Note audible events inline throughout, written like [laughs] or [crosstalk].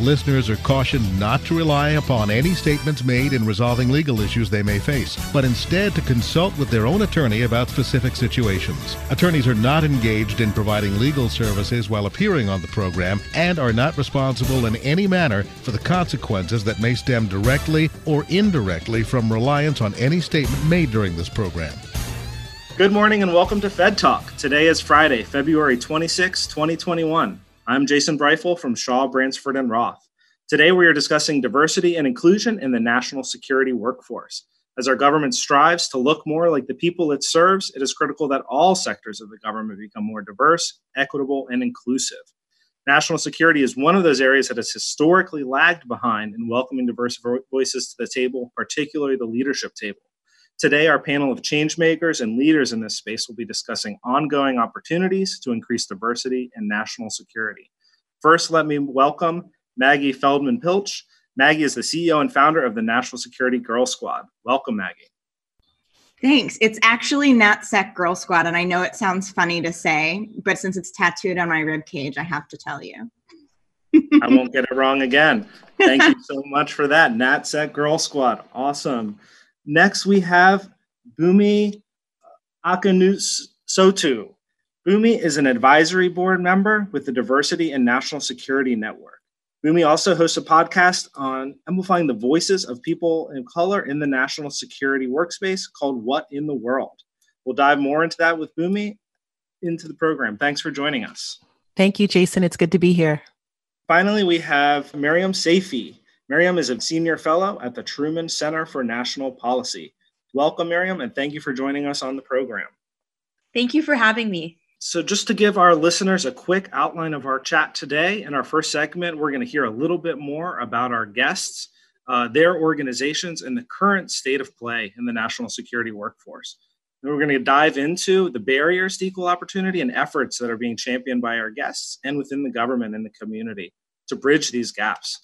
Listeners are cautioned not to rely upon any statements made in resolving legal issues they may face, but instead to consult with their own attorney about specific situations. Attorneys are not engaged in providing legal services while appearing on the program and are not responsible in any manner for the consequences that may stem directly or indirectly from reliance on any statement made during this program. Good morning and welcome to Fed Talk. Today is Friday, February 26, 2021. I'm Jason Briefel from Shaw, Bransford, and Roth. Today we are discussing diversity and inclusion in the national security workforce. As our government strives to look more like the people it serves, it is critical that all sectors of the government become more diverse, equitable, and inclusive. National security is one of those areas that has historically lagged behind in welcoming diverse voices to the table, particularly the leadership table. Today, our panel of changemakers and leaders in this space will be discussing ongoing opportunities to increase diversity and national security. First, let me welcome Maggie Feldman Piltch. Maggie is the CEO and founder of the National Security Girl Squad. Welcome, Maggie. Thanks. It's actually NatSec Girl Squad, and I know it sounds funny to say, but since it's tattooed on my rib cage, I have to tell you. [laughs] I won't get it wrong again. Thank [laughs] you so much for that. NatSec Girl Squad. Awesome. Next, we have Bunmi Akinnusotu. Bunmi is an advisory board member with the Diversity and National Security Network. Bunmi also hosts a podcast on amplifying the voices of people of color in the national security workspace called What in the World. We'll dive more into that with Bunmi into the program. Thanks for joining us. Thank you, Jason. It's good to be here. Finally, we have Miriam Saifi. Miriam is a senior fellow at the Truman Center for National Policy. Welcome, Miriam, and thank you for joining us on the program. Thank you for having me. So, just to give our listeners a quick outline of our chat today, in our first segment, we're going to hear a little bit more about our guests, uh, their organizations, and the current state of play in the national security workforce. Then we're going to dive into the barriers to equal opportunity and efforts that are being championed by our guests and within the government and the community to bridge these gaps.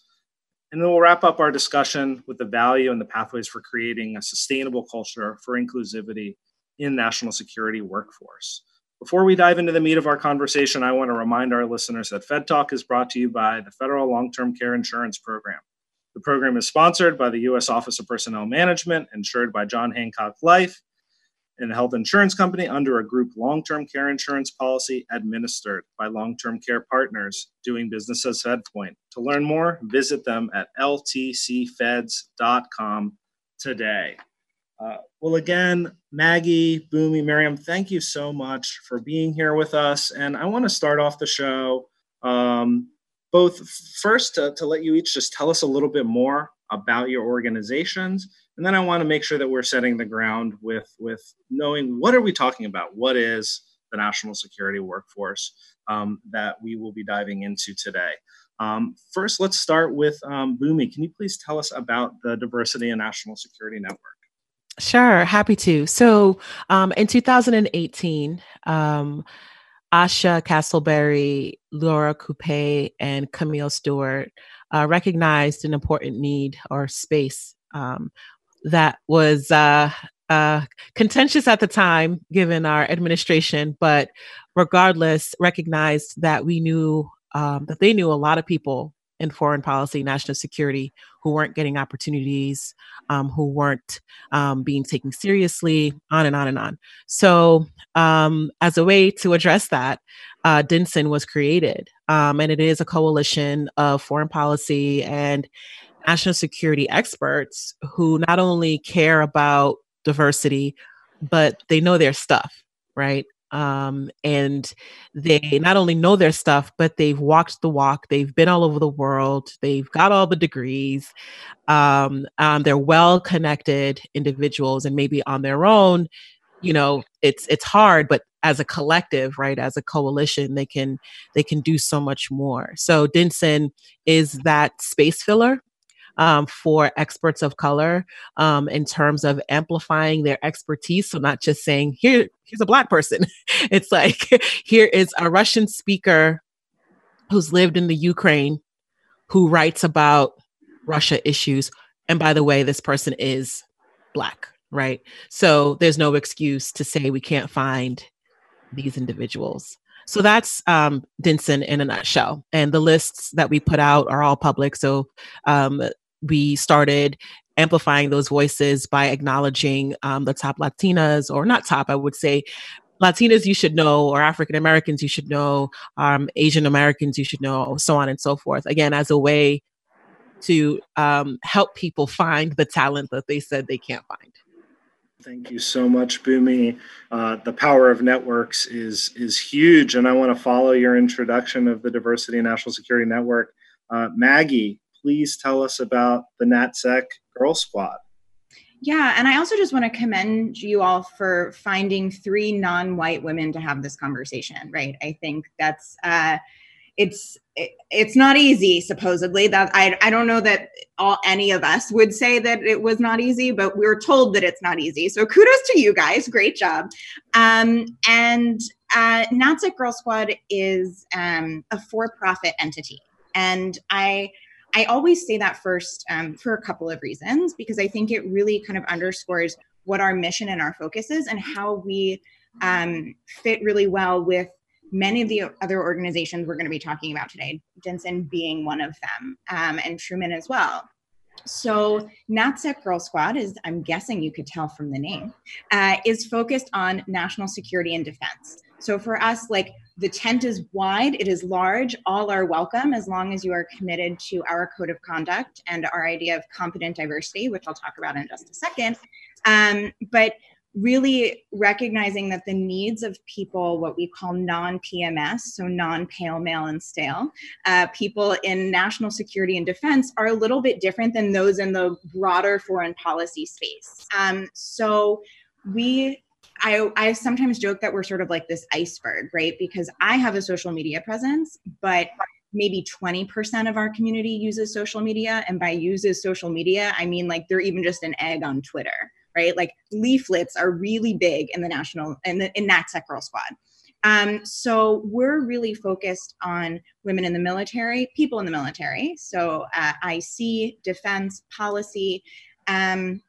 And then we'll wrap up our discussion with the value and the pathways for creating a sustainable culture for inclusivity in national security workforce. Before we dive into the meat of our conversation, I want to remind our listeners that Fed Talk is brought to you by the Federal Long Term Care Insurance Program. The program is sponsored by the U.S. Office of Personnel Management, insured by John Hancock Life, and health insurance company under a group long term care insurance policy administered by long term care partners doing business as FedPoint. To learn more, visit them at ltcfeds.com today. Uh, well, again, Maggie, Bunmi, Miriam, thank you so much for being here with us. And I want to start off the show um, both first to, to let you each just tell us a little bit more about your organizations and then i want to make sure that we're setting the ground with with knowing what are we talking about? What is the national security workforce um, that we will be diving into today? Um, first let's start with um, bunmi can you please tell us about the diversity and national security network? Sure, happy to. So, um, in 2018, um, Asha Castleberry, Laura Coupe, and Camille Stewart uh, recognized an important need or space um, that was uh, uh, contentious at the time, given our administration, but regardless, recognized that we knew um, that they knew a lot of people in foreign policy, national security, who weren't getting opportunities, um, who weren't um, being taken seriously, on and on and on. So, um, as a way to address that, uh, was created, um, and it is a coalition of foreign policy and national security experts who not only care about diversity, but they know their stuff, right? Um, and they not only know their stuff, but they've walked the walk. They've been all over the world. They've got all the degrees. Um, um, they're well connected individuals, and maybe on their own, you know it's it's hard but as a collective right as a coalition they can they can do so much more so DINSnet is that space filler um, for experts of color um, in terms of amplifying their expertise. So not just saying here, here's a black person. [laughs] it's like [laughs] here is a Russian speaker who's lived in the Ukraine, who writes about Russia issues. And by the way, this person is black, right? So there's no excuse to say we can't find these individuals. So that's um, DINSnet in a nutshell. And the lists that we put out are all public. So um, we started amplifying those voices by acknowledging um, the top Latinas, or not top, I would say, Latinas you should know, or African Americans you should know, um, Asian Americans you should know, so on and so forth. Again, as a way to um, help people find the talent that they said they can't find. Thank you so much, Bunmi. Uh, the power of networks is is huge, and I want to follow your introduction of the Diversity and National Security Network. Uh, Maggie, please tell us about the NatSec Girl Squad. Yeah, and I also just want to commend you all for finding three non-white women to have this conversation. Right? I think that's. Uh, it's it, it's not easy supposedly that I, I don't know that all any of us would say that it was not easy but we are told that it's not easy so kudos to you guys great job um, and uh, NatSec Girl Squad is um, a for-profit entity and I I always say that first um, for a couple of reasons because I think it really kind of underscores what our mission and our focus is and how we um, fit really well with many of the other organizations we're going to be talking about today, DINSnet being one of them, um, and Truman as well. So, NatSec Girl Squad is, I'm guessing you could tell from the name, uh, is focused on national security and defense. So, for us, like the tent is wide, it is large, all are welcome as long as you are committed to our code of conduct and our idea of competent diversity, which I'll talk about in just a second. Um, but really recognizing that the needs of people, what we call non PMS, so non pale, male, and stale, uh, people in national security and defense are a little bit different than those in the broader foreign policy space. Um, so we I, I sometimes joke that we're sort of like this iceberg, right? Because I have a social media presence, but maybe 20% of our community uses social media. And by uses social media, I mean like they're even just an egg on Twitter right? Like leaflets are really big in the national in the in NatSec Girl Squad. Um, so we're really focused on women in the military, people in the military. So uh, IC, defense, policy, um,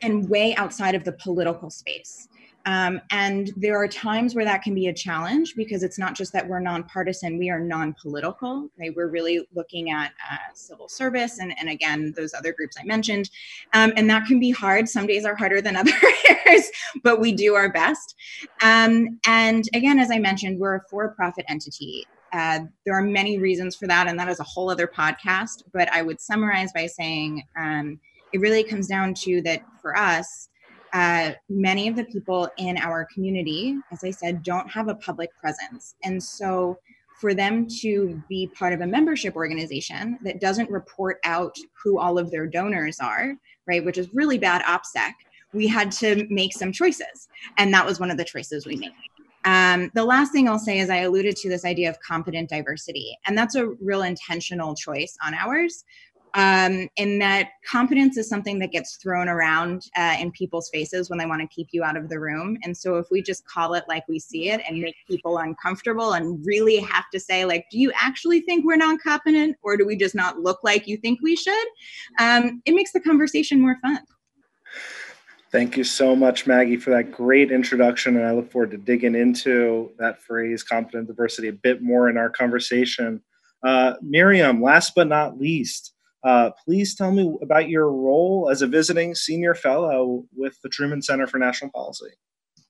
and way outside of the political space. Um, and there are times where that can be a challenge because it's not just that we're nonpartisan, we are non political. Right? We're really looking at uh, civil service and, and again, those other groups I mentioned. Um, and that can be hard. Some days are harder than [laughs] others, but we do our best. Um, and again, as I mentioned, we're a for profit entity. Uh, there are many reasons for that, and that is a whole other podcast. But I would summarize by saying um, it really comes down to that for us, uh, many of the people in our community, as I said, don't have a public presence. And so for them to be part of a membership organization that doesn't report out who all of their donors are, right, which is really bad OPSEC, we had to make some choices. And that was one of the choices we made. Um, the last thing I'll say is I alluded to this idea of competent diversity, and that's a real intentional choice on ours um, in that competence is something that gets thrown around uh, in people's faces when they want to keep you out of the room. And so if we just call it like we see it and make people uncomfortable and really have to say, like, do you actually think we're non competent or do we just not look like you think we should? Um, it makes the conversation more fun. Thank you so much, Maggie, for that great introduction. And I look forward to digging into that phrase, competent diversity, a bit more in our conversation. Uh, Miriam, last but not least, uh, please tell me about your role as a visiting senior fellow with the Truman Center for National Policy.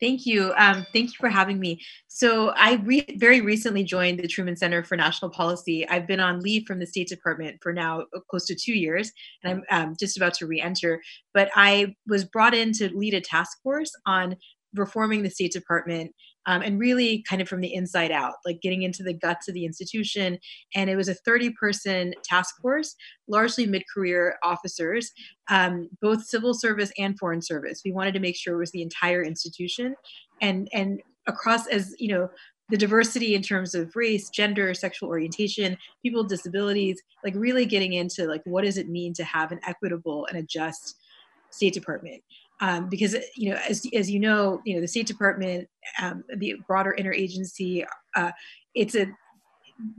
Thank you. Um, thank you for having me. So, I re- very recently joined the Truman Center for National Policy. I've been on leave from the State Department for now uh, close to two years, and I'm um, just about to re enter. But I was brought in to lead a task force on reforming the State Department um, and really kind of from the inside out, like getting into the guts of the institution. And it was a 30 person task force, largely mid career officers, um, both civil service and foreign service. We wanted to make sure it was the entire institution and, and across as, you know, the diversity in terms of race, gender, sexual orientation, people with disabilities, like really getting into like what does it mean to have an equitable and a just State Department. Um, because you know, as, as you know, you know the State Department, um, the broader interagency, uh, it's a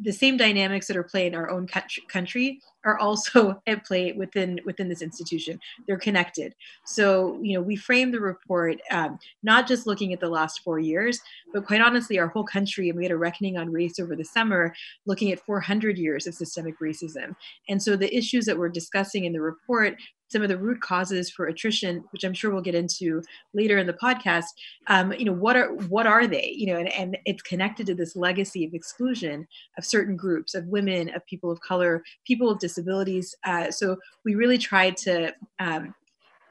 the same dynamics that are played in our own country are also [laughs] at play within within this institution. They're connected. So you know we frame the report um, not just looking at the last four years, but quite honestly, our whole country. And we had a reckoning on race over the summer, looking at 400 years of systemic racism. And so the issues that we're discussing in the report some of the root causes for attrition, which I'm sure we'll get into later in the podcast. Um, you know, what are what are they? You know, and, and it's connected to this legacy of exclusion of certain groups, of women, of people of color, people with disabilities. Uh, so we really tried to um,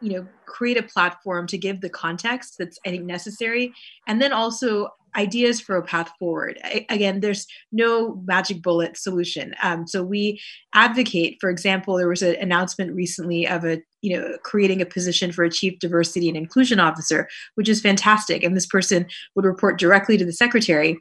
you know create a platform to give the context that's i think necessary and then also ideas for a path forward. I, again, there's no magic bullet solution. Um, so we advocate, for example, there was an announcement recently of a you know creating a position for a chief diversity and inclusion officer, which is fantastic, and this person would report directly to the secretary.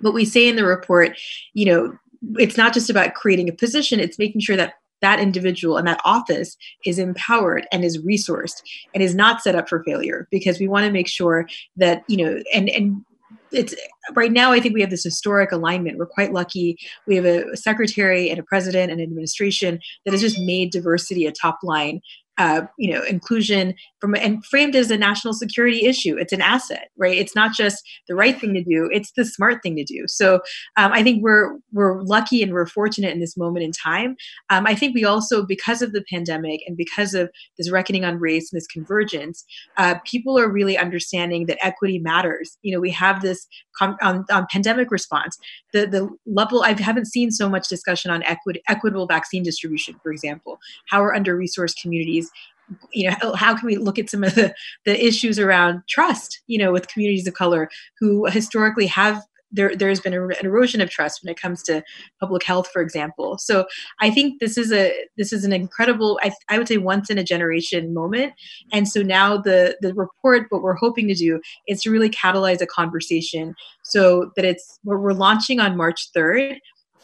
But we say in the report, you know, it's not just about creating a position; it's making sure that that individual and that office is empowered and is resourced and is not set up for failure because we want to make sure that you know and and it's right now i think we have this historic alignment. We're quite lucky. We have a secretary and a president and an administration that has just made diversity a top line uh, you know inclusion from and framed as a national security issue. It's an asset right? It's not just the right thing to do it's the smart thing to do. So um, i think we're we're lucky and we're fortunate in this moment in time. Um, i think we also because of the pandemic and because of this reckoning on race and this convergence uh, people are really understanding that equity matters. You know we have this on, on pandemic response the the level i haven't seen so much discussion on equitable vaccine distribution for example how are under resourced communities you know how can we look at some of the, the issues around trust you know with communities of color who historically have there there's been er, an erosion of trust when it comes to public health for example. So i think this is a this is an incredible i, I would say once in a generation moment. And so now the the report what we're hoping to do is to really catalyze a conversation so that it's we're, we're launching on march 3rd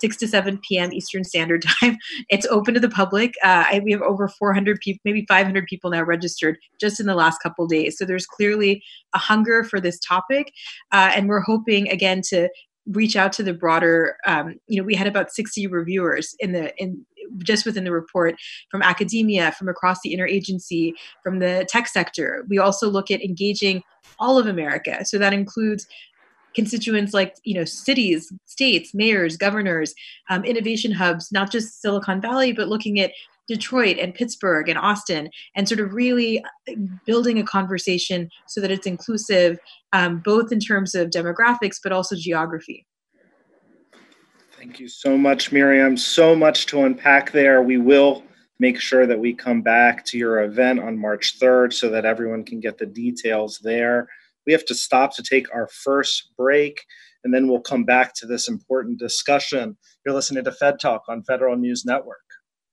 6 to 7 p.m. Eastern Standard [laughs] Time. It's open to the public. Uh, I, we have over 400 people, maybe 500 people now registered just in the last couple days. So there's clearly a hunger for this topic. Uh, and we're hoping, again, to reach out to the broader um, you know we had about 60 reviewers in the in just within the report from academia from across the interagency from the tech sector we also look at engaging all of america so that includes constituents like you know cities states mayors governors um, innovation hubs not just silicon valley but looking at detroit and pittsburgh and austin and sort of really uh, building a conversation so that it's inclusive um, both in terms of demographics but also geography. Thank you so much miriam. So much to unpack there. We will make sure that we come back to your event on march 3rd so that everyone can get the details there we have to stop to take our first break, and then we'll come back to this important discussion. You're listening to Fed Talk on Federal News Network.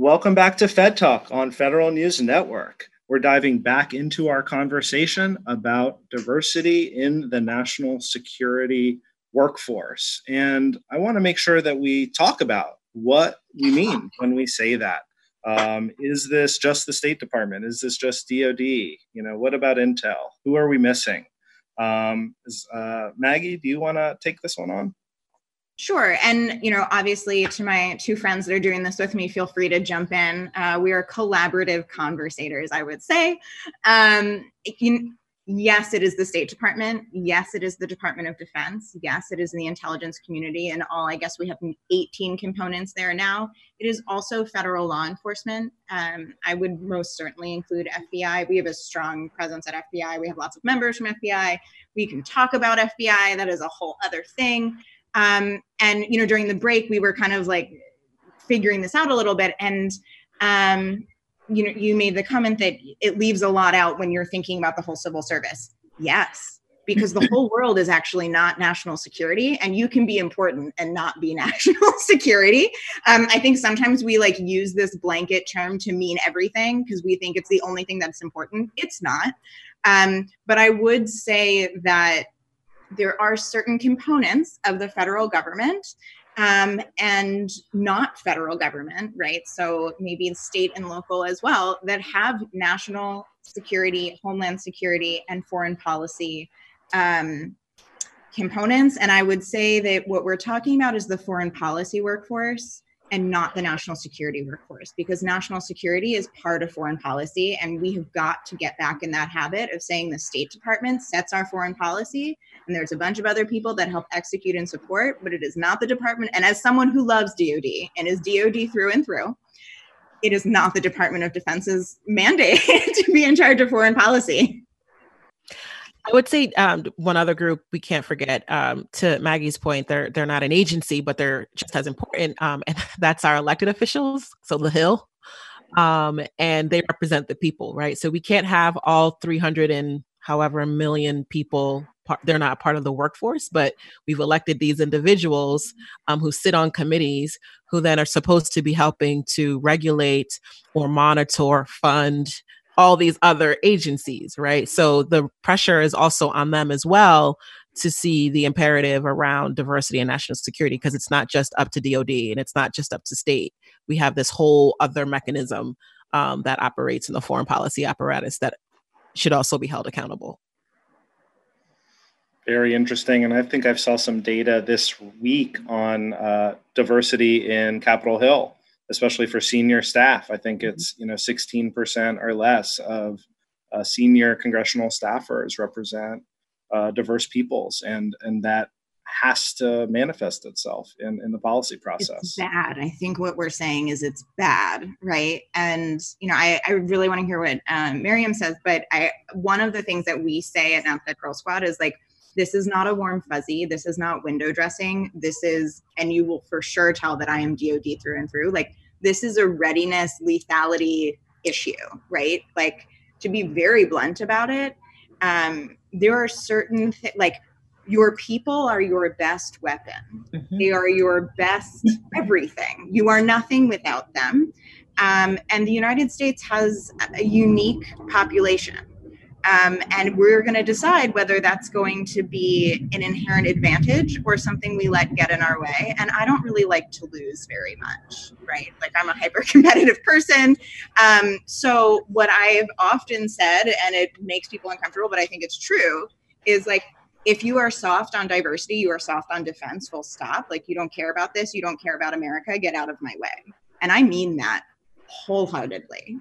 Welcome back to Fed Talk on Federal News Network. We're diving back into our conversation about diversity in the national security workforce. And I want to make sure that we talk about what we mean when we say that. Um, is this just the State Department? Is this just DoD? You know, what about Intel? Who are we missing? Um, is, uh, Maggie, do you want to take this one on? Sure. And, you know, obviously, to my two friends that are doing this with me, feel free to jump in. Uh, we are collaborative conversators, I would say. Um, you, yes, it is the State Department. Yes, it is the Department of Defense. Yes, it is the intelligence community. And all, I guess we have 18 components there now. It is also federal law enforcement. Um, I would most certainly include FBI. We have a strong presence at FBI. We have lots of members from FBI. We can talk about FBI. That is a whole other thing. Um, and, you know, during the break, we were kind of like figuring this out a little bit. And, um, you know you made the comment that it leaves a lot out when you're thinking about the whole civil service. Yes because the [laughs] whole world is actually not national security and you can be important and not be [laughs] national security. Um, i think sometimes we like use this blanket term to mean everything because we think it's the only thing that's important. It's not. Um, but i would say that there are certain components of the federal government um, and not federal government, right? So maybe state and local as well that have national security, homeland security, and foreign policy um, components. And I would say that what we're talking about is the foreign policy workforce and not the national security workforce because national security is part of foreign policy and we have got to get back in that habit of saying the state department sets our foreign policy and there's a bunch of other people that help execute and support but it is not the department and as someone who loves dod and is dod through and through it is not the department of defense's mandate [laughs] to be in charge of foreign policy I would say um, one other group we can't forget. Um, to Maggie's point, they're they're not an agency, but they're just as important, um, and [laughs] that's our elected officials. So the Hill, um, and they represent the people, right? So we can't have all 300 and however million people. Part, they're not part of the workforce, but we've elected these individuals um, who sit on committees who then are supposed to be helping to regulate or monitor, fund, all these other agencies, right? So the pressure is also on them as well to see the imperative around diversity and national security because it's not just up to DOD and it's not just up to state. We have this whole other mechanism um, that operates in the foreign policy apparatus that should also be held accountable. Very interesting, and I think I saw some data this week on uh, diversity in Capitol Hill especially for senior staff. I think mm-hmm. it's you know 16% or less of uh, senior congressional staffers represent uh, diverse peoples, and and that has to manifest itself in, in the policy process. It's bad. I think what we're saying is it's bad, right? And you know, I, I really want to hear what um, Miriam says, but I one of the things that we say at NatSec Girl Squad is like this is not a warm fuzzy. This is not window dressing. This is, and you will for sure tell that I am DOD through and through. Like, this is a readiness lethality issue, right? Like, to be very blunt about it, um, there are certain, th- like, your people are your best weapon. Mm-hmm. They are your best everything. You are nothing without them. Um, and the United States has a unique population um, and we're going to decide whether that's going to be an inherent advantage or something we let get in our way. And I don't really like to lose very much, right? Like I'm a hyper competitive [laughs] person. Um, so, what I've often said, and it makes people uncomfortable, but I think it's true, is like, if you are soft on diversity, you are soft on defense, full stop. Like, you don't care about this, you don't care about America, get out of my way. And I mean that wholeheartedly.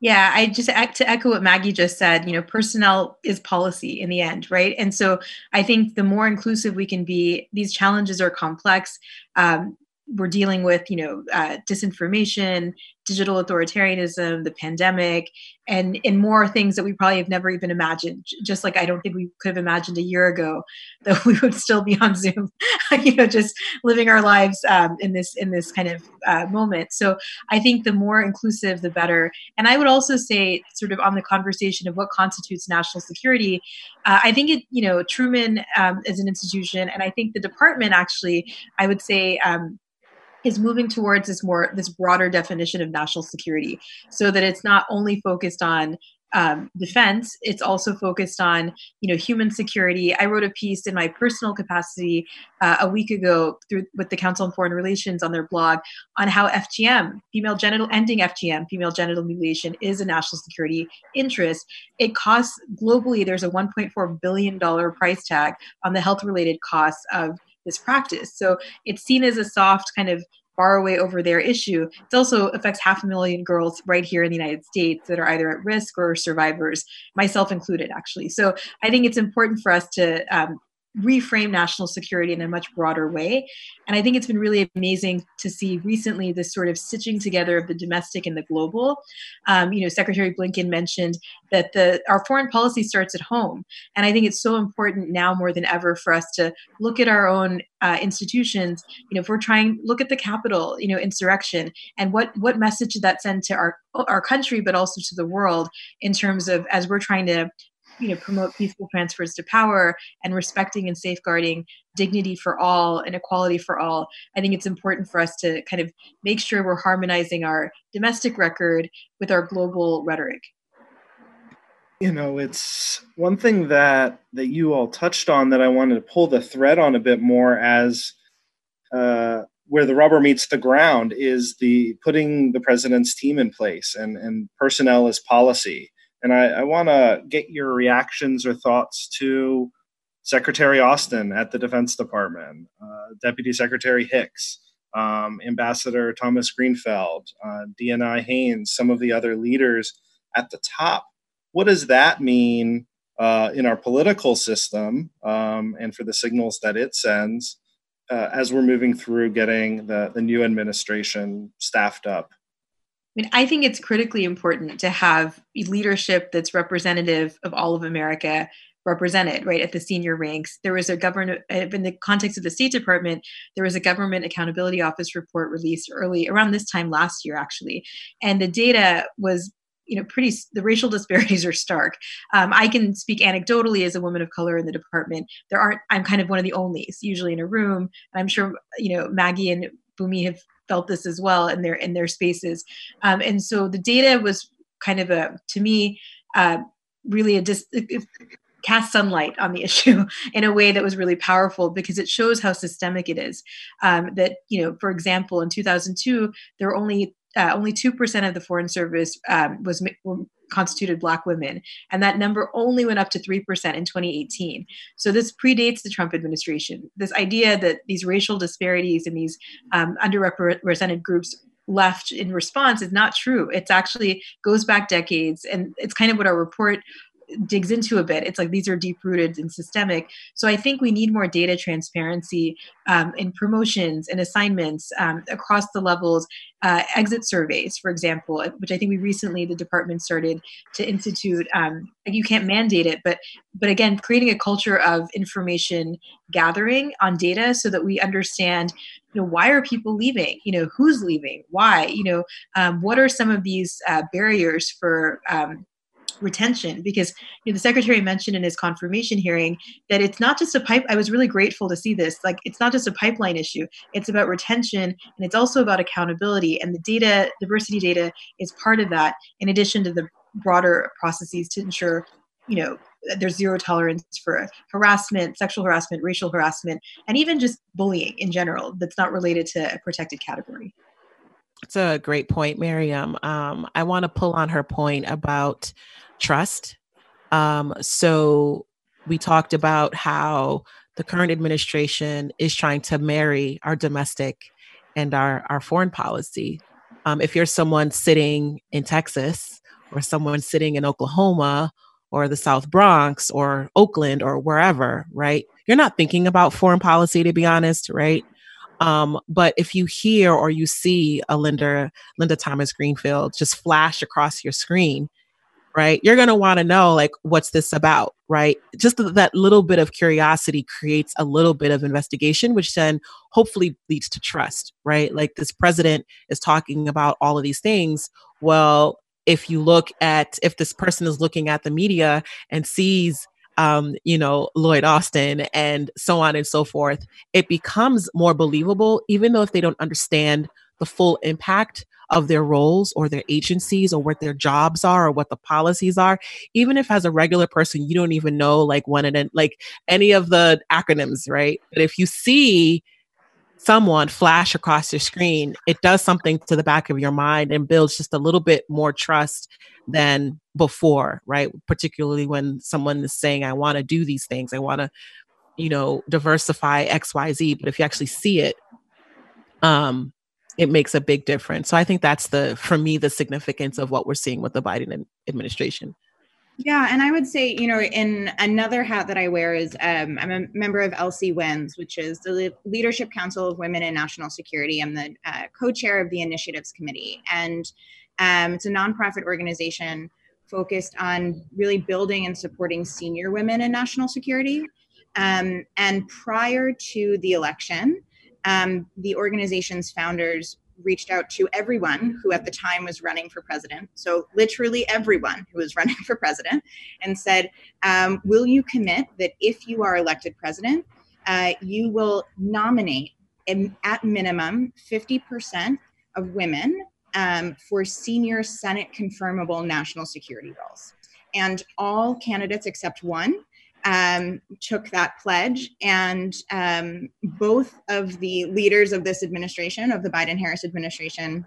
Yeah, I just to echo what Maggie just said, you know, personnel is policy in the end, right? And so I think the more inclusive we can be, these challenges are complex. Um, we're dealing with you know uh, disinformation digital authoritarianism the pandemic and and more things that we probably have never even imagined just like i don't think we could have imagined a year ago [laughs] that we would still be on zoom [laughs] you know just living our lives um, in this in this kind of uh, moment. So i think the more inclusive the better. And i would also say sort of on the conversation of what constitutes national security uh, i think it you know truman um, is an institution and i think the department actually i would say um, is moving towards this more this broader definition of national security. So that it's not only focused on um, defense it's also focused on you know human security. I wrote a piece in my personal capacity uh, a week ago through with the council on foreign relations on their blog on how fgm female genital ending fgm female genital mutilation is a national security interest. It costs globally there's a 1.4 billion dollar price tag on the health related costs of this practice. So it's seen as a soft kind of far away over their issue, it also affects half a million girls right here in the United States that are either at risk or survivors, myself included, actually. So I think it's important for us to um, reframe national security in a much broader way. And I think it's been really amazing to see recently this sort of stitching together of the domestic and the global. Um, you know, Secretary Blinken mentioned that the our foreign policy starts at home, and I think it's so important now more than ever for us to look at our own uh, institutions. You know, if we're trying look at the capital, you know, insurrection, and what what message did that send to our our country, but also to the world in terms of as we're trying to you know promote peaceful transfers to power and respecting and safeguarding dignity for all and equality for all i think it's important for us to kind of make sure we're harmonizing our domestic record with our global rhetoric. You know it's one thing that that you all touched on that i wanted to pull the thread on a bit more as uh, where the rubber meets the ground is the putting the president's team in place and and personnel as policy and I, I want to get your reactions or thoughts to Secretary Austin at the Defense Department, uh, Deputy Secretary Hicks, um, Ambassador Thomas Greenfield, uh, DNI Haines, some of the other leaders at the top. What does that mean uh, in our political system um, and for the signals that it sends uh, as we're moving through getting the, the new administration staffed up? I mean, I think it's critically important to have leadership that's representative of all of America represented right at the senior ranks. There was a government uh, in the context of the state department there was a government accountability office report released early around this time last year actually. And the data was you know pretty the racial [laughs] disparities are stark. Um, i can speak anecdotally as a woman of color in the department. There aren't i'm kind of one of the onlys usually in a room. I'm sure you know maggie and Bunmi have felt this as well in their in their spaces. Um, and so the data was kind of a to me uh, really a dis- cast sunlight on the [laughs] issue in a way that was really powerful because it shows how systemic it is. Um, that you know for example in 2002 there were only uh, only 2% of the foreign service um, was constituted black women and that number only went up to 3% in 2018 so this predates the trump administration. This idea that these racial disparities and these um, underrepresented groups left in response is not true. It's actually goes back decades and it's kind of what our report digs into a bit. It's like these are deep rooted and systemic. So i think we need more data transparency um, in promotions and assignments um, across the levels uh, exit surveys for example which i think we recently the department started to institute um, you can't mandate it but but again creating a culture of information gathering on data so that we understand you know why are people leaving? You know who's leaving? Why? You know um, what are some of these uh, barriers for um, retention because you know, the secretary mentioned in his confirmation hearing that it's not just a pipe i was really grateful to see this like it's not just a pipeline issue it's about retention and it's also about accountability and the data diversity data is part of that in addition to the broader processes to ensure you know there's zero tolerance for harassment sexual harassment racial harassment and even just bullying in general that's not related to a protected category it's a great point, Miriam. Um, I want to pull on her point about trust. Um, so we talked about how the current administration is trying to marry our domestic and our, our foreign policy. Um, if you're someone sitting in Texas or someone sitting in Oklahoma or the South Bronx or Oakland or wherever, right? You're not thinking about foreign policy, to be honest, right? Um, but if you hear or you see a Linda Linda Thomas Greenfield just flash across your screen, right? You're going to want to know like what's this about, right? Just th- that little bit of curiosity creates a little bit of investigation which then hopefully leads to trust, right? Like this president is talking about all of these things. Well, if you look at if this person is looking at the media and sees um, you know, Lloyd Austin and so on and so forth, it becomes more believable, even though if they don't understand the full impact of their roles or their agencies or what their jobs are or what the policies are even if as a regular person you don't even know like one and like any of the acronyms right but if you see someone flash across your screen it does something to the back of your mind and builds just a little bit more trust than before, right? Particularly when someone is saying, I want to do these things, I want to, you know, diversify XYZ. But if you actually see it, um, it makes a big difference. So I think that's the, for me, the significance of what we're seeing with the Biden administration. Yeah, and I would say, you know, in another hat that I wear is um, I'm a member of LC-WINS, which is the Leadership Council of Women in National Security. I'm the uh, co-chair of the Initiatives Committee, and um, it's a nonprofit organization focused on really building and supporting senior women in national security. Um, and prior to the election, um, the organization's founders reached out to everyone who at the time was running for president. So, literally everyone who was [laughs] running for president, and said, um, Will you commit that if you are elected president, uh, you will nominate in, at minimum 50% of women um, for senior Senate confirmable national security roles? And all candidates except one um, took that pledge, and um, both of the leaders of this administration, of the Biden Harris administration,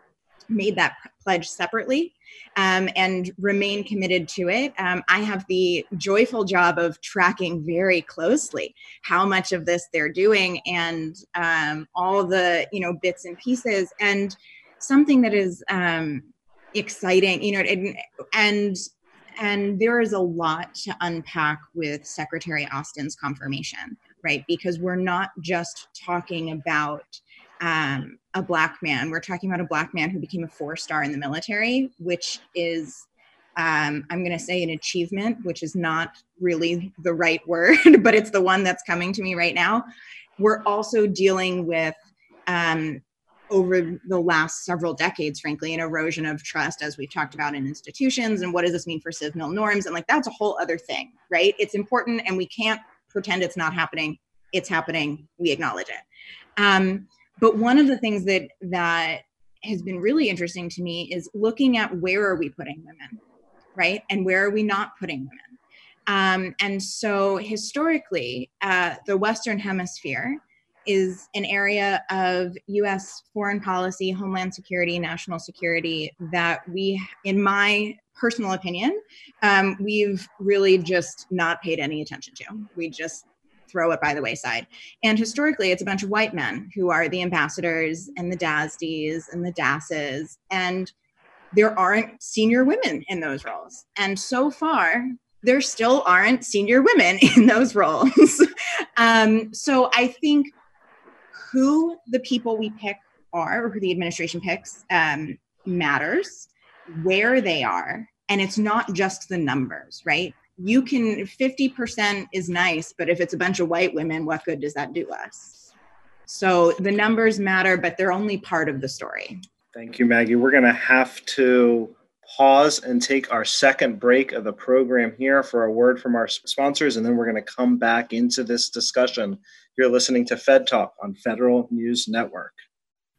made that pledge separately um, and remain committed to it. Um, I have the joyful job of tracking very closely how much of this they're doing and um, all the you know bits and pieces. And something that is um, exciting, you know, and, and and there is a lot to unpack with Secretary Austin's confirmation, right? Because we're not just talking about um, a black man, we're talking about a black man who became a four star in the military, which is, um, I'm going to say, an achievement, which is not really the right word, [laughs] but it's the one that's coming to me right now. We're also dealing with um, over the last several decades, frankly, an erosion of trust, as we've talked about in institutions. And what does this mean for civil norms? And like, that's a whole other thing, right? It's important and we can't pretend it's not happening. It's happening. We acknowledge it. Um, but one of the things that, that has been really interesting to me is looking at where are we putting women, right? And where are we not putting women? Um, and so historically, uh, the Western Hemisphere is an area of US foreign policy, homeland security, national security that we, in my personal opinion, um, we've really just not paid any attention to. We just throw it by the wayside. And historically, it's a bunch of white men who are the ambassadors and the DASDs and the DASs. And there aren't senior women in those roles. And so far, there still aren't senior women [laughs] in those roles. [laughs] um, so I think who the people we pick are, or who the administration picks, um, matters, where they are, and it's not just the numbers, right? You can 50% is nice, but if it's a bunch of white women, what good does that do us? So the numbers matter, but they're only part of the story. Thank you, Maggie. We're going to have to pause and take our second break of the program here for a word from our sponsors, and then we're going to come back into this discussion. You're listening to Fed Talk on Federal News Network.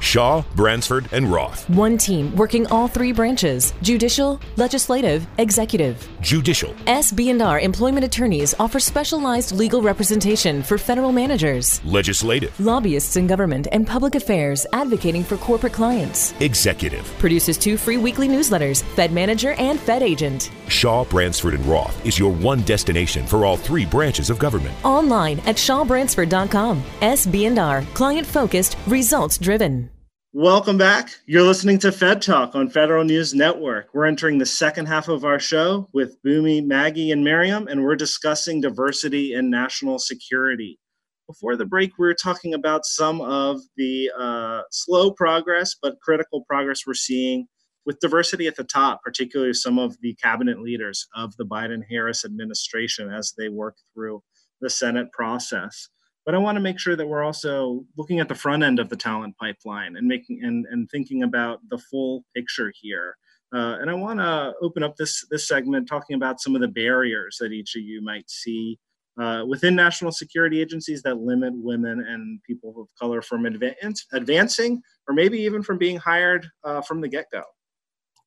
Shaw, Bransford, and Roth. One team working all three branches judicial, legislative, executive. Judicial. SB&R employment attorneys offer specialized legal representation for federal managers. Legislative. Lobbyists in government and public affairs advocating for corporate clients. Executive. Produces two free weekly newsletters Fed Manager and Fed Agent. Shaw, Bransford, and Roth is your one destination for all three branches of government. Online at shawbransford.com. SB&R, client focused, results driven. Welcome back. You're listening to Fed Talk on Federal News Network. We're entering the second half of our show with Bunmi, Maggie, and Miriam, and we're discussing diversity and national security. Before the break, we were talking about some of the uh, slow progress, but critical progress we're seeing with diversity at the top, particularly some of the cabinet leaders of the Biden Harris administration as they work through the Senate process but I want to make sure that we're also looking at the front end of the talent pipeline and making and, and thinking about the full picture here. Uh, and I want to open up this this segment talking about some of the barriers that each of you might see uh, within national security agencies that limit women and people of color from advance, advancing or maybe even from being hired uh, from the get go?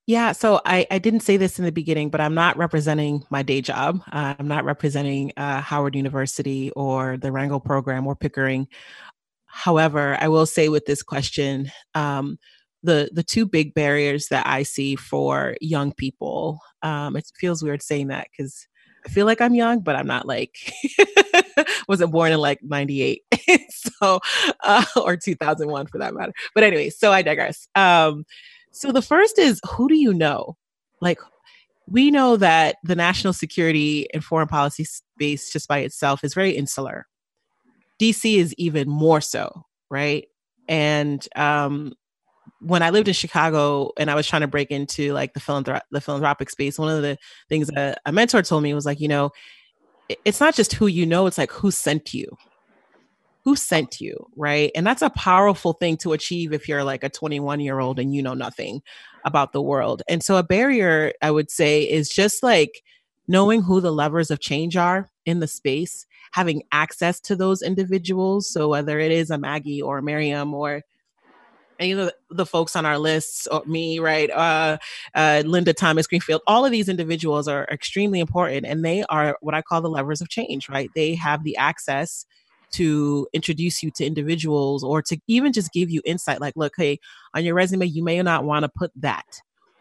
Yeah, so I, I didn't say this in the beginning, but I'm not representing my day job. Uh, I'm not representing uh, Howard University or the Rangel program or Pickering. However, I will say with this question, um, the the two big barriers that I see for young people, um, it feels weird saying that because I feel like I'm young, but I'm not like [laughs] wasn't born in like 98 [laughs] so uh, or 2001 for that matter. But anyway, so I digress. Um, so the first is who do you know? Like we know that the national security and foreign policy space just by itself is very insular. DC is even more so, right? And um, when I lived in Chicago and I was trying to break into like the the philanthropic space, one of the things that a mentor told me was like, you know, it's not just who you know, it's like who sent you, who sent you, right? And that's a powerful thing to achieve if you're like a 21 year old and you know nothing about the world. And so a barrier, I would say, is just like knowing who the levers of change are in the space, having access to those individuals. So whether it is a Maggie or a Miriam or any of the, the folks on our lists, or me, right? Uh, uh, Linda Thomas Greenfield, all of these individuals are extremely important and they are what I call the levers of change, right? They have the access to introduce you to individuals or to even just give you insight like look hey on your resume you may not want to put that.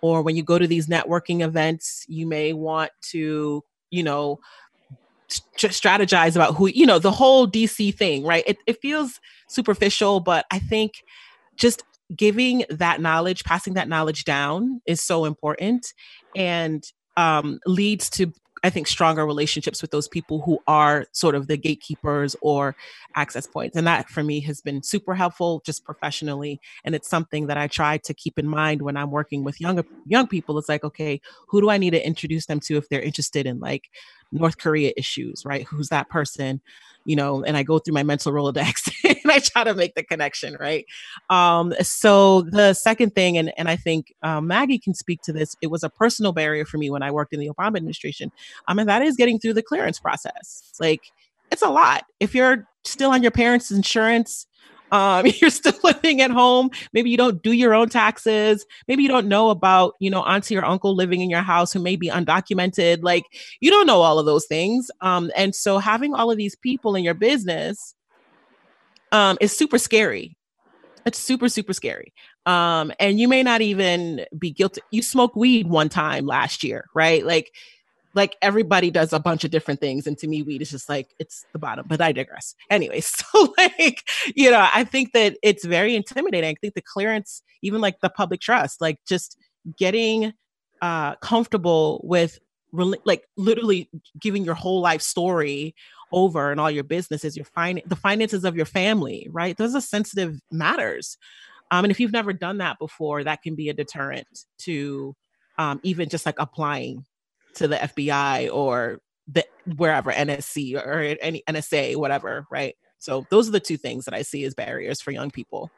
Or when you go to these networking events you may want to you know st- strategize about who you know the whole dc thing right? It, it feels superficial but i think just giving that knowledge passing that knowledge down is so important and um, leads to I think, stronger relationships with those people who are sort of the gatekeepers or access points. And that for me has been super helpful just professionally. And it's something that I try to keep in mind when I'm working with young young people. It's like, okay, who do I need to introduce them to if they're interested in like North Korea issues, right? Who's that person? You know, and I go through my mental Rolodex [laughs] and I try to make the connection, right? Um, so the second thing, and, and I think um, Maggie can speak to this, it was a personal barrier for me when I worked in the Obama administration. Um, and that is getting through the clearance process. Like, it's a lot. If you're still on your parents' insurance, um, [laughs] you're still living at home. Maybe you don't do your own taxes. Maybe you don't know about, you know, auntie or uncle living in your house who may be undocumented. Like you don't know all of those things. Um, and so having all of these people in your business um, is super scary. It's super, super scary. Um, and you may not even be guilty. You smoked weed one time last year, right? Like like everybody does a bunch of different things and to me weed is just like it's the bottom but i digress. Anyway [laughs] so like you know i think that it's very intimidating. I think the clearance even like the public trust like just getting uh comfortable with re- like literally giving your whole life story over and all your businesses your fin- the finances of your family right? Those are sensitive matters. Um and if you've never done that before that can be a deterrent to um, even just like applying to the FBI or the wherever NSC or any NSA, whatever, right? So those are the two things that I see as barriers for young people.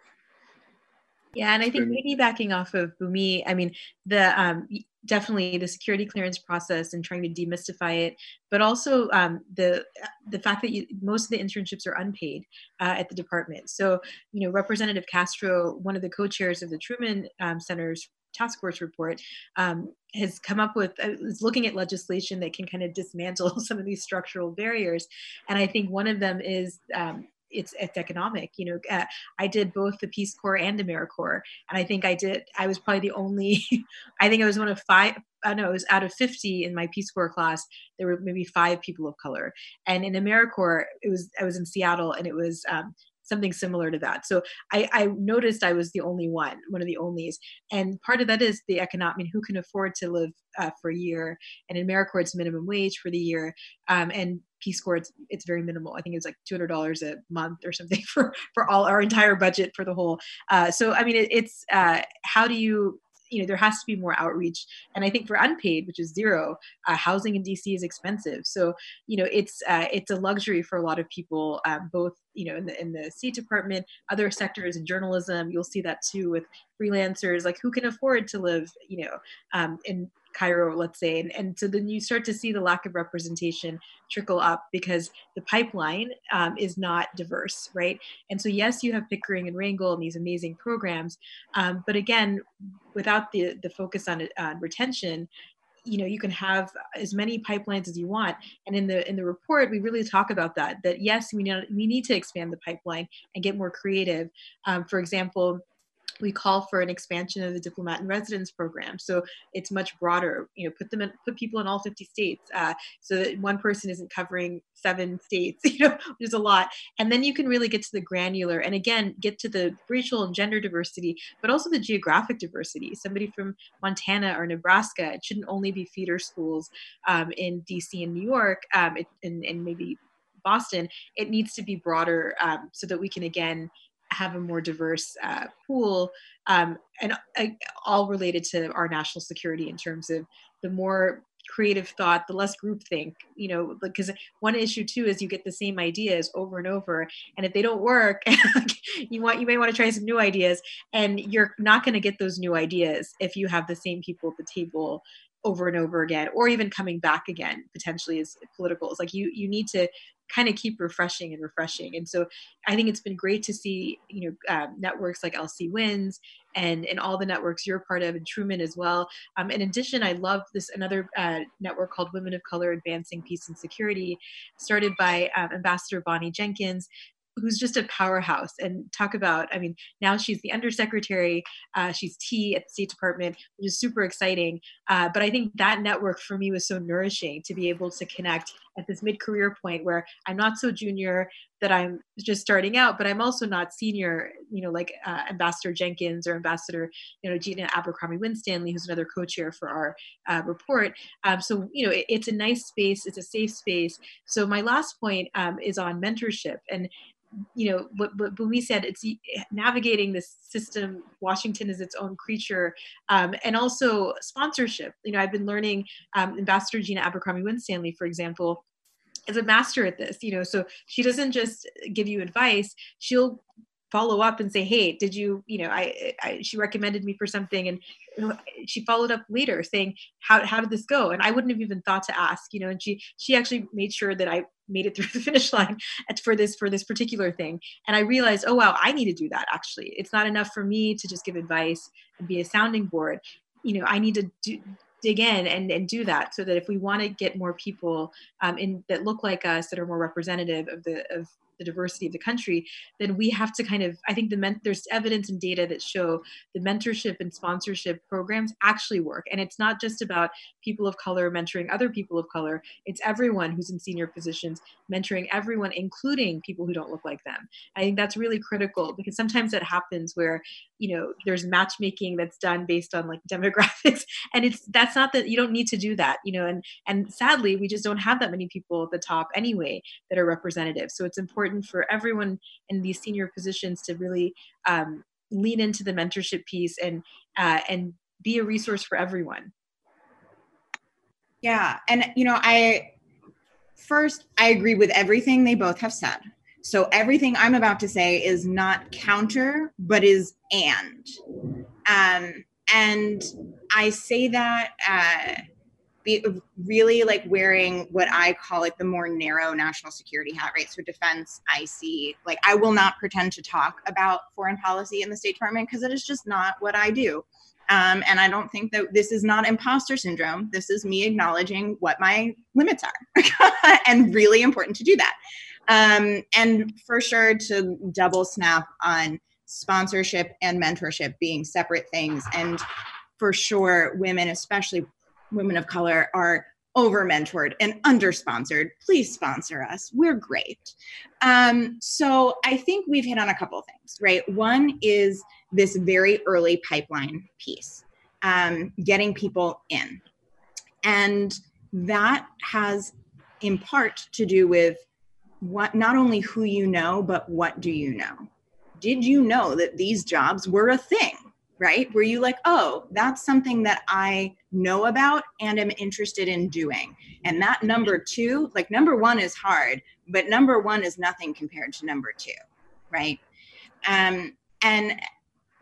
Yeah, and I think maybe backing off of Bunmi, I mean, the um, definitely the security clearance process and trying to demystify it, but also um, the the fact that you, most of the internships are unpaid uh, at the department. So, you know, Representative Castro, one of the co-chairs of the Truman um, Center's task force report um, has come up with uh, is looking at legislation that can kind of dismantle [laughs] some of these structural barriers and i think one of them is um, it's it's economic you know uh, i did both the peace corps and americorps and i think i did i was probably the only [laughs] i think i was one of five I know it was out of 50 in my Peace Corps class, there were maybe five people of color. And in AmeriCorps, it was I was in Seattle and it was um, something similar to that. So I, I, noticed I was the only one, one of the onlys. And part of that is the economic, I mean, who can afford to live uh, for a year? And in AmeriCorps, it's minimum wage for the year. Um, and Peace Corps, it's, it's very minimal. I think it's like $200 a month or something [laughs] for, for all our entire budget for the whole. Uh, so, I mean, it, it's uh, how do you you know there has to be more outreach. And i think for unpaid which is zero uh, housing in dc is expensive. So you know it's uh, it's a luxury for a lot of people um, both you know in the in the state department other sectors in journalism. You'll see that too with freelancers like who can afford to live you know um, in Cairo, let's say. And, and so then you start to see the lack of representation trickle up because the pipeline um, is not diverse, right? And so, yes, you have Pickering and Rangel and these amazing programs. Um, but again, without the, the focus on, on retention, you know you can have as many pipelines as you want and in the in the report we really talk about that that yes we need we need to expand the pipeline and get more creative um, for example we call for an expansion of the diplomat and residence program. So it's much broader. You know, put them in, put people in all 50 states, uh, so that one person isn't covering seven states. [laughs] You know, there's a lot, and then you can really get to the granular, and again, get to the racial and gender diversity, but also the geographic diversity. Somebody from Montana or Nebraska, it shouldn't only be feeder schools um, in DC and New York, um, it, and, and maybe Boston. It needs to be broader um, so that we can again have a more diverse uh, pool um, and uh, all related to our national security in terms of the more creative thought the less groupthink you know because one issue too is you get the same ideas over and over and if they don't work [laughs] you want you may want to try some new ideas and you're not going to get those new ideas if you have the same people at the table over and over again or even coming back again potentially as political. It's like you you need to kind of keep refreshing and refreshing. And so i think it's been great to see you know um, networks like lc wins and and all the networks you're part of and truman as well. Um, in addition i love this another uh, network called women of color advancing peace and security started by um, ambassador bonnie jenkins who's just a powerhouse and talk about i mean now she's the undersecretary uh, she's t at the state department which is super exciting uh, but i think that network for me was so nourishing to be able to connect at this mid-career point where i'm not so junior that i'm just starting out but i'm also not senior you know like uh, ambassador jenkins or ambassador you know gina abercrombie winstanley who's another co-chair for our uh, report. Um, so you know it, it's a nice space it's a safe space. So my last point um, is on mentorship. And you know what, what we said it's navigating this system washington is its own creature um, and also sponsorship. You know i've been learning um, ambassador gina abercrombie winstanley for example is a master at this you know so she doesn't just give you advice. She'll follow up and say hey did you you know I, I, she recommended me for something. And she followed up later saying how, how did this go? And i wouldn't have even thought to ask you know and she she actually made sure that i made it [laughs] through the finish line for this for this particular thing. And i realized oh wow i need to do that actually. It's not enough for me to just give advice and be a sounding board. You know i need to do, dig in and, and do that so that if we want to get more people um, in that look like us that are more representative of the of the diversity of the country, then we have to kind of, I think the men, there's evidence and data that show the mentorship and sponsorship programs actually work. And it's not just about people of color mentoring other people of color, it's everyone who's in senior positions mentoring everyone, including people who don't look like them. I think that's really critical because sometimes that happens where, you know, there's matchmaking that's done based on like [laughs] demographics. And it's, that's not that you don't need to do that, you know, and, and sadly, we just don't have that many people at the top anyway that are representative. So it's important important for everyone in these senior positions to really um, lean into the mentorship piece and uh, and be a resource for everyone. Yeah, and you know, I first I agree with everything they both have said. So everything I'm about to say is not counter, but is and. Um, and I say that uh, be really like wearing what I call like the more narrow national security hat, right? So defense, IC, like I will not pretend to talk about foreign policy in the State Department because it is just not what I do. Um, and I don't think that this is not imposter syndrome. This is me acknowledging what my limits are, [laughs] and really important to do that. Um, and for sure to double snap on sponsorship and mentorship being separate things and for sure women especially women of color are over mentored and under sponsored please sponsor us. We're great. Um, so i think we've hit on a couple of things right? One is this very early pipeline piece um, getting people in. And that has in part to do with what not only who you know but what do you know? Did you know that these jobs were a thing right? Where you like, oh, that's something that I know about and am interested in doing. And that number two, like number one is hard, but number one is nothing compared to number two, right? Um, and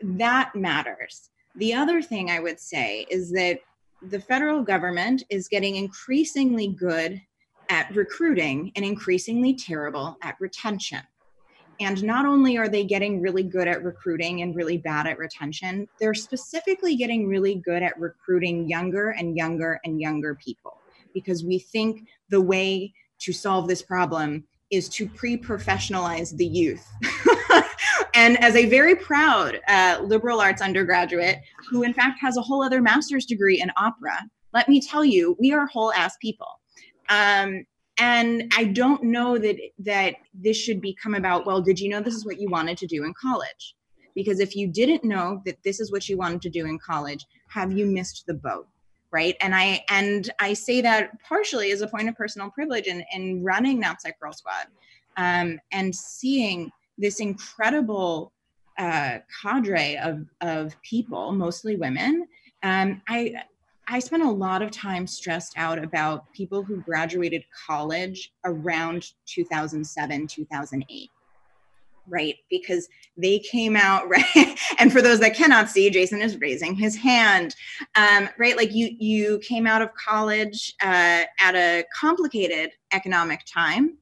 that matters. The other thing I would say is that the federal government is getting increasingly good at recruiting and increasingly terrible at retention. And not only are they getting really good at recruiting and really bad at retention, they're specifically getting really good at recruiting younger and younger and younger people because we think the way to solve this problem is to pre professionalize the youth. [laughs] and as a very proud uh, liberal arts undergraduate who, in fact, has a whole other master's degree in opera, let me tell you, we are whole ass people. Um, and i don't know that that this should become about well did you know this is what you wanted to do in college? Because if you didn't know that this is what you wanted to do in college have you missed the boat right? And i and i say that partially as a point of personal privilege in, in running NatSec girl squad um, and seeing this incredible uh, cadre of, of people mostly women um, i I spent a lot of time stressed out about people who graduated college around 2007, 2008 right? Because they came out [laughs] right? And for those that cannot see jason is raising his hand um, right? Like you you came out of college uh, at a complicated economic time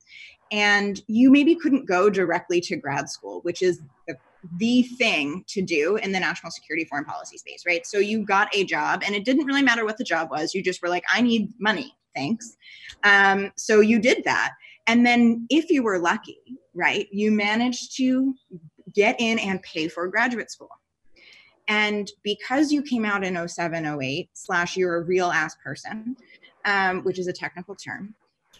and you maybe couldn't go directly to grad school which is the thing to do in the national security foreign policy space, right? So you got a job, and it didn't really matter what the job was. You just were like, I need money, thanks. Um, so you did that. And then if you were lucky, right, you managed to get in and pay for graduate school. And because you came out in 07, 08, slash, you're a real ass person, um, which is a technical term,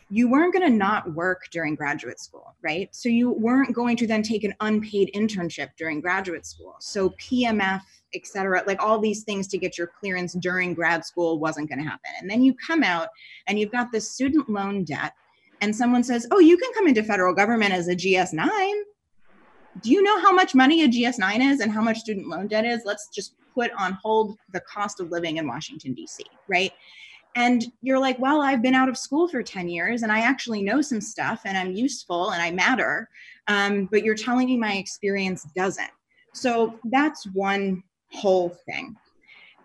you weren't going to not work during graduate school, right? So you weren't going to then take an unpaid internship during graduate school. So PMF, et cetera, like all these things to get your clearance during grad school wasn't going to happen. And then you come out and you've got the student loan debt, and someone says, Oh, you can come into federal government as a GS 9. Do you know how much money a GS 9 is and how much student loan debt is? Let's just put on hold the cost of living in Washington, D.C., right? And you're like well i've been out of school for 10 years and i actually know some stuff and i'm useful and i matter. Um, but you're telling me my experience doesn't. So that's one whole thing.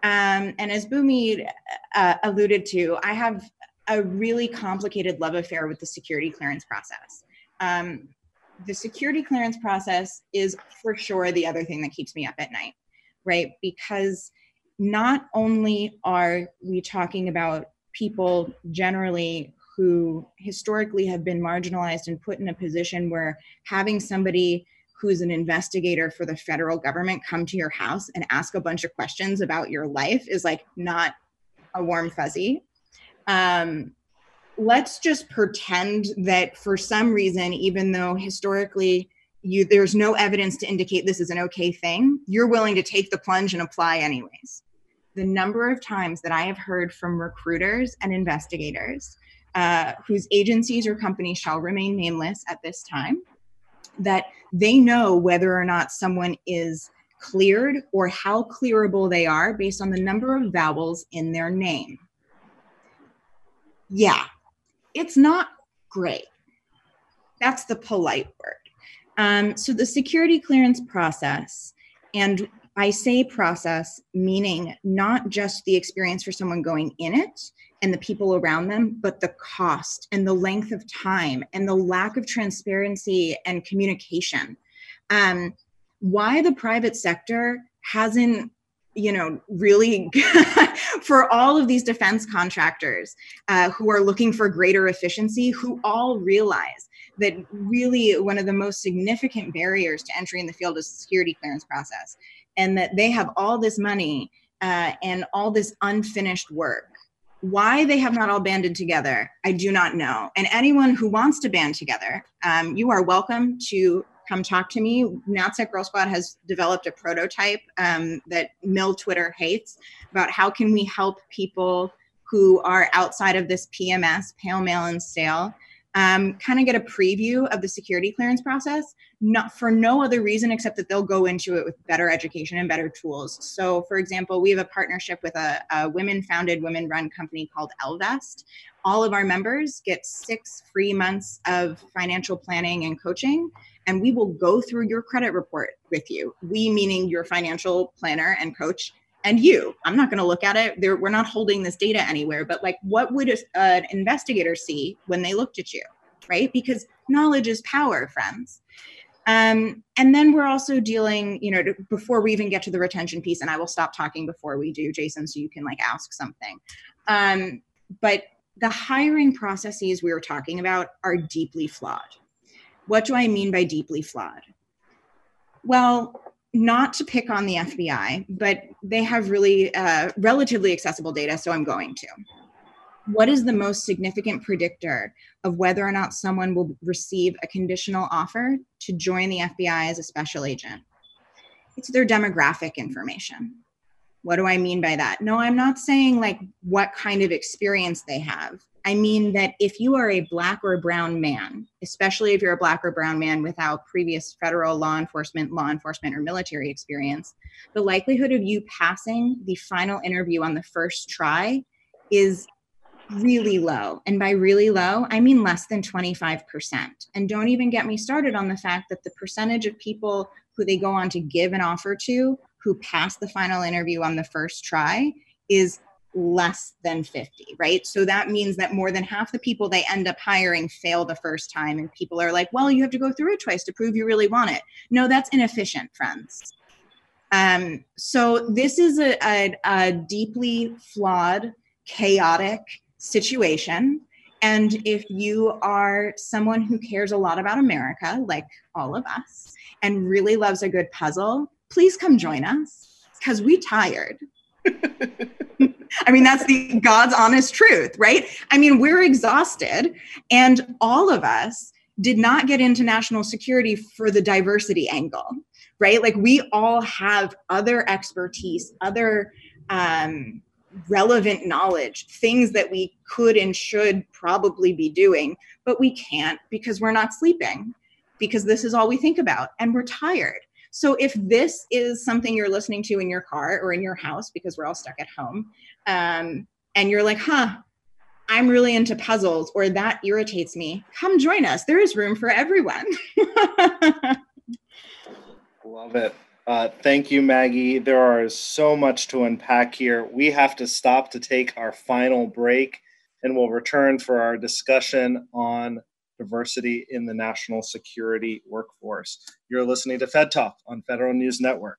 Um, and as bunmi uh, alluded to i have a really complicated love affair with the security clearance process. Um, the security clearance process is for sure the other thing that keeps me up at night right? Because not only are we talking about people generally who historically have been marginalized and put in a position where having somebody who's an investigator for the federal government come to your house and ask a bunch of questions about your life is like not a warm fuzzy. Um, let's just pretend that for some reason, even though historically you there's no evidence to indicate this is an okay thing, you're willing to take the plunge and apply anyways the number of times that I have heard from recruiters and investigators uh, whose agencies or companies shall remain nameless at this time that they know whether or not someone is cleared or how clearable they are based on the number of vowels in their name. Yeah, it's not great. That's the polite word. Um, so, the security clearance process and I say process, meaning not just the experience for someone going in it and the people around them, but the cost and the length of time and the lack of transparency and communication. Um, why the private sector hasn't you know really [laughs] for all of these defense contractors uh, who are looking for greater efficiency who all realize that really one of the most significant barriers to entry in the field is the security clearance process and that they have all this money uh, and all this unfinished work. Why they have not all banded together, I do not know. And anyone who wants to band together, um, you are welcome to come talk to me. NatSec Girl Squad has developed a prototype um, that Mill Twitter hates about how can we help people who are outside of this PMS, pale, male, and stale, um, kind of get a preview of the security clearance process, not for no other reason except that they'll go into it with better education and better tools. So, for example, we have a partnership with a, a women-founded, women-run company called Ellevest. All of our members get six free months of financial planning and coaching, and we will go through your credit report with you. We, meaning your financial planner and coach, and you. I'm not going to look at it. There, we're not holding this data anywhere. But like, what would a, an investigator see when they looked at you, right? Because knowledge is power, friends. Um, and then we're also dealing, you know, to, before we even get to the retention piece, and I will stop talking before we do, Jason, so you can like ask something. Um, but the hiring processes we were talking about are deeply flawed. What do I mean by deeply flawed? Well, not to pick on the FBI, but they have really uh, relatively accessible data, so I'm going to. What is the most significant predictor of whether or not someone will receive a conditional offer to join the FBI as a special agent? It's their demographic information. What do I mean by that? No, I'm not saying like what kind of experience they have. I mean that if you are a black or brown man, especially if you're a black or brown man without previous federal law enforcement, law enforcement, or military experience, the likelihood of you passing the final interview on the first try is really low. And by really low, I mean less than 25%. And don't even get me started on the fact that the percentage of people who they go on to give an offer to who pass the final interview on the first try is less than 50, right? So that means that more than half the people they end up hiring fail the first time. And people are like, well, you have to go through it twice to prove you really want it. No, that's inefficient, friends. Um, so this is a, a, a deeply flawed, chaotic situation. And if you are someone who cares a lot about America, like all of us, and really loves a good puzzle, please come join us because we tired. [laughs] I mean, that's the God's honest truth, right? I mean, we're exhausted, and all of us did not get into national security for the diversity angle, right? Like, we all have other expertise, other um, relevant knowledge, things that we could and should probably be doing, but we can't because we're not sleeping, because this is all we think about, and we're tired. So if this is something you're listening to in your car or in your house because we're all stuck at home, um, and you're like, huh, I'm really into puzzles or that irritates me, come join us. There is room for everyone. [laughs] Love it. Uh, thank you, Maggie. There is so much to unpack here. We have to stop to take our final break, and we'll return for our discussion on diversity in the national security workforce. You're listening to Fed Talk on Federal News Network.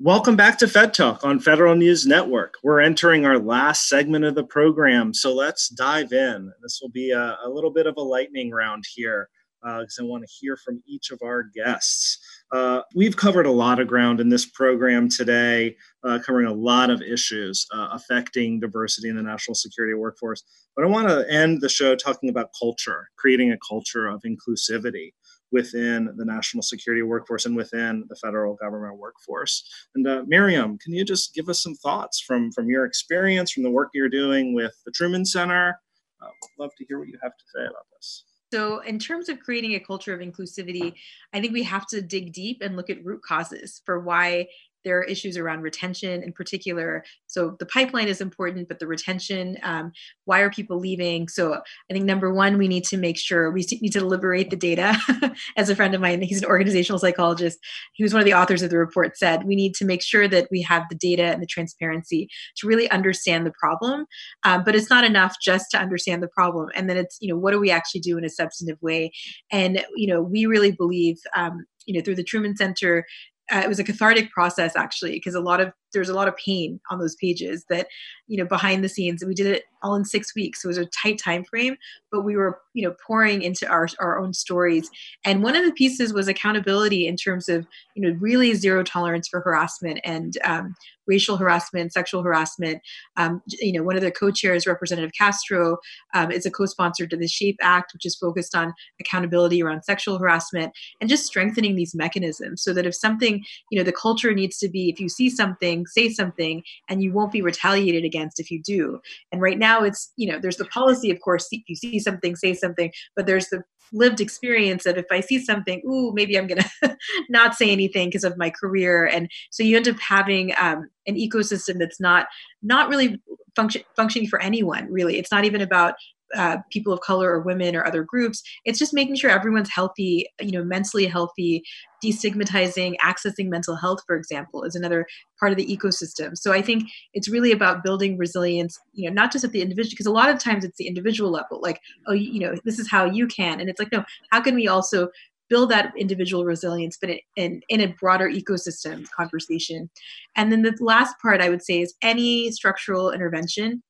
Welcome back to Fed Talk on Federal News Network. We're entering our last segment of the program, so let's dive in. This will be a, a little bit of a lightning round here because uh, I want to hear from each of our guests. Uh, we've covered a lot of ground in this program today, uh, covering a lot of issues uh, affecting diversity in the national security workforce. But I want to end the show talking about culture, creating a culture of inclusivity within the national security workforce and within the federal government workforce. And uh, Miriam, can you just give us some thoughts from from your experience, from the work you're doing with the Truman Center? Uh, love to hear what you have to say about this. So, in terms of creating a culture of inclusivity, I think we have to dig deep and look at root causes for why there are issues around retention in particular. So the pipeline is important, but the retention, um, why are people leaving? So I think number one, we need to make sure we need to liberate the data. [laughs] As a friend of mine, he's an organizational psychologist. He was one of the authors of the report. Said we need to make sure that we have the data and the transparency to really understand the problem. Um, but it's not enough just to understand the problem, and then it's you know what do we actually do in a substantive way? And you know we really believe um, you know through the Truman Center uh, it was a cathartic process actually because a lot of there's a lot of pain on those pages that you know behind the scenes we did it all in six weeks so it was a tight time frame but we were you know pouring into our, our own stories. And one of the pieces was accountability in terms of you know really zero tolerance for harassment and um, racial harassment sexual harassment. Um, you know one of the co-chairs representative castro um, is a co-sponsor to the shape act which is focused on accountability around sexual harassment and just strengthening these mechanisms so that if something you know the culture needs to be if you see something something, say something, and you won't be retaliated against if you do. And right now, it's, you know, there's the policy, of course, if you see something, say something, but there's the lived experience of if I see something, ooh, maybe I'm going [laughs] to not say anything because of my career. And so you end up having um, an ecosystem that's not not really function, functioning for anyone really it's not even about uh, people of color or women or other groups it's just making sure everyone's healthy you know mentally healthy destigmatizing accessing mental health for example is another part of the ecosystem so i think it's really about building resilience you know not just at the individual because a lot of times it's the individual level like oh you know this is how you can and it's like no how can we also build that individual resilience, but in, in a broader ecosystem conversation. And then the last part I would say is any structural intervention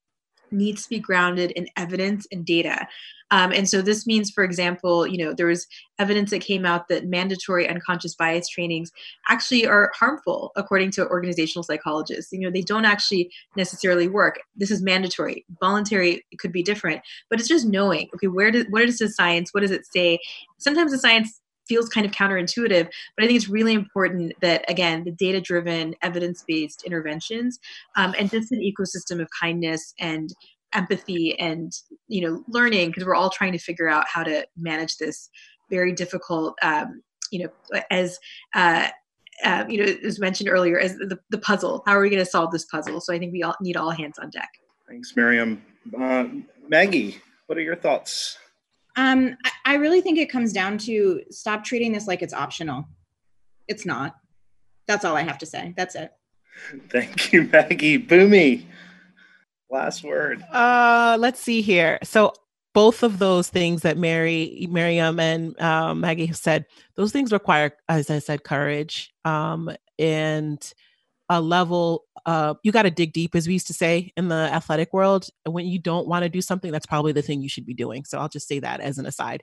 needs to be grounded in evidence and data. Um, and so this means, for example, you know, there was evidence that came out that mandatory unconscious bias trainings actually are harmful, according to organizational psychologists. You know, they don't actually necessarily work. This is mandatory. Voluntary could be different, but it's just knowing, okay, where does what is the science? What does it say? Sometimes the science feels kind of counterintuitive, but I think it's really important that, again, the data driven, evidence based interventions um, and just an ecosystem of kindness and empathy and you know learning because we're all trying to figure out how to manage this very difficult um, you know as uh, uh, you know as mentioned earlier as the, the puzzle. How are we going to solve this puzzle? So i think we all need all hands on deck. Thanks miriam. Uh, maggie what are your thoughts um, I, I really think it comes down to stop treating this like it's optional. It's not. That's all I have to say. That's it. Thank you, Maggie. Bunmi, last word. Uh, let's see here. So both of those things that Mary, Miriam, and uh, Maggie have said, those things require, as I said, courage um, and a level uh, you got to dig deep as we used to say in the athletic world when you don't want to do something that's probably the thing you should be doing. So i'll just say that as an aside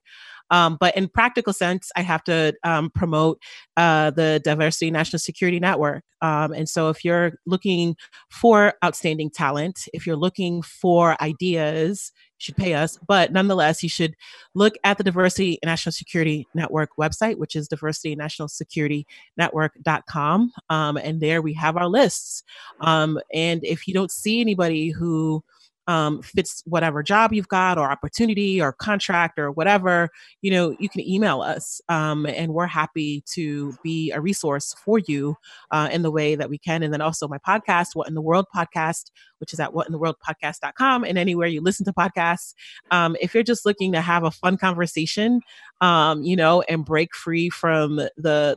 um, but in practical sense i have to um, promote uh, the diversity national security network um, and so if you're looking for outstanding talent if you're looking for ideas you should pay us. But nonetheless, you should look at the Diversity and National Security Network website, which is diversity national security network.com. Um, and there we have our lists. Um, and if you don't see anybody who um, fits whatever job you've got or opportunity or contract or whatever, you know, you can email us um, and we're happy to be a resource for you uh, in the way that we can. And then also my podcast, What in the World podcast, which is at whatintheworldpodcast.com and anywhere you listen to podcasts. Um, if you're just looking to have a fun conversation, um, you know, and break free from the,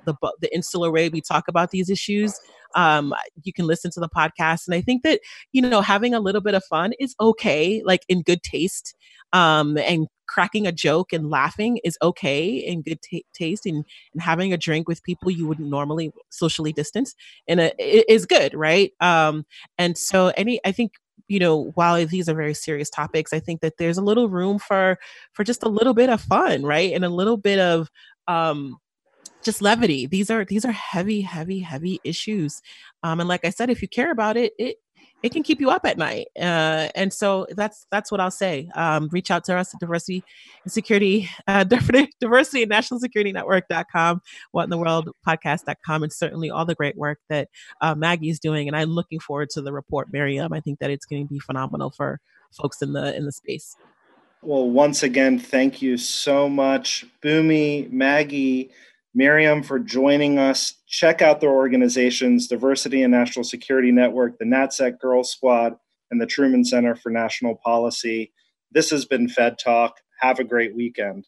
the, the insular way we talk about these issues, um, you can listen to the podcast. And I think that, you know, having a little bit of fun is okay, like in good taste. Um, and cracking a joke and laughing is okay in good t- taste and, and having a drink with people you wouldn't normally socially distance and it is good right um and so any i think you know while these are very serious topics i think that there's a little room for for just a little bit of fun right and a little bit of um just levity. These are these are heavy, heavy, heavy issues. Um, and like I said, if you care about it, it it can keep you up at night. Uh, and so that's that's what I'll say. Um, reach out to us at diversity and security, uh, [laughs] diversity and national security network.com, what in the world podcast.com, and certainly all the great work that uh, Maggie is doing. And I'm looking forward to the report, Miriam. I think that it's going to be phenomenal for folks in the in the space. Well, once again, thank you so much, Bunmi, Maggie, Miriam for joining us. Check out their organizations, Diversity and National Security Network, the NatSec Girls Squad, and the Truman Center for National Policy. This has been Fed Talk. Have a great weekend.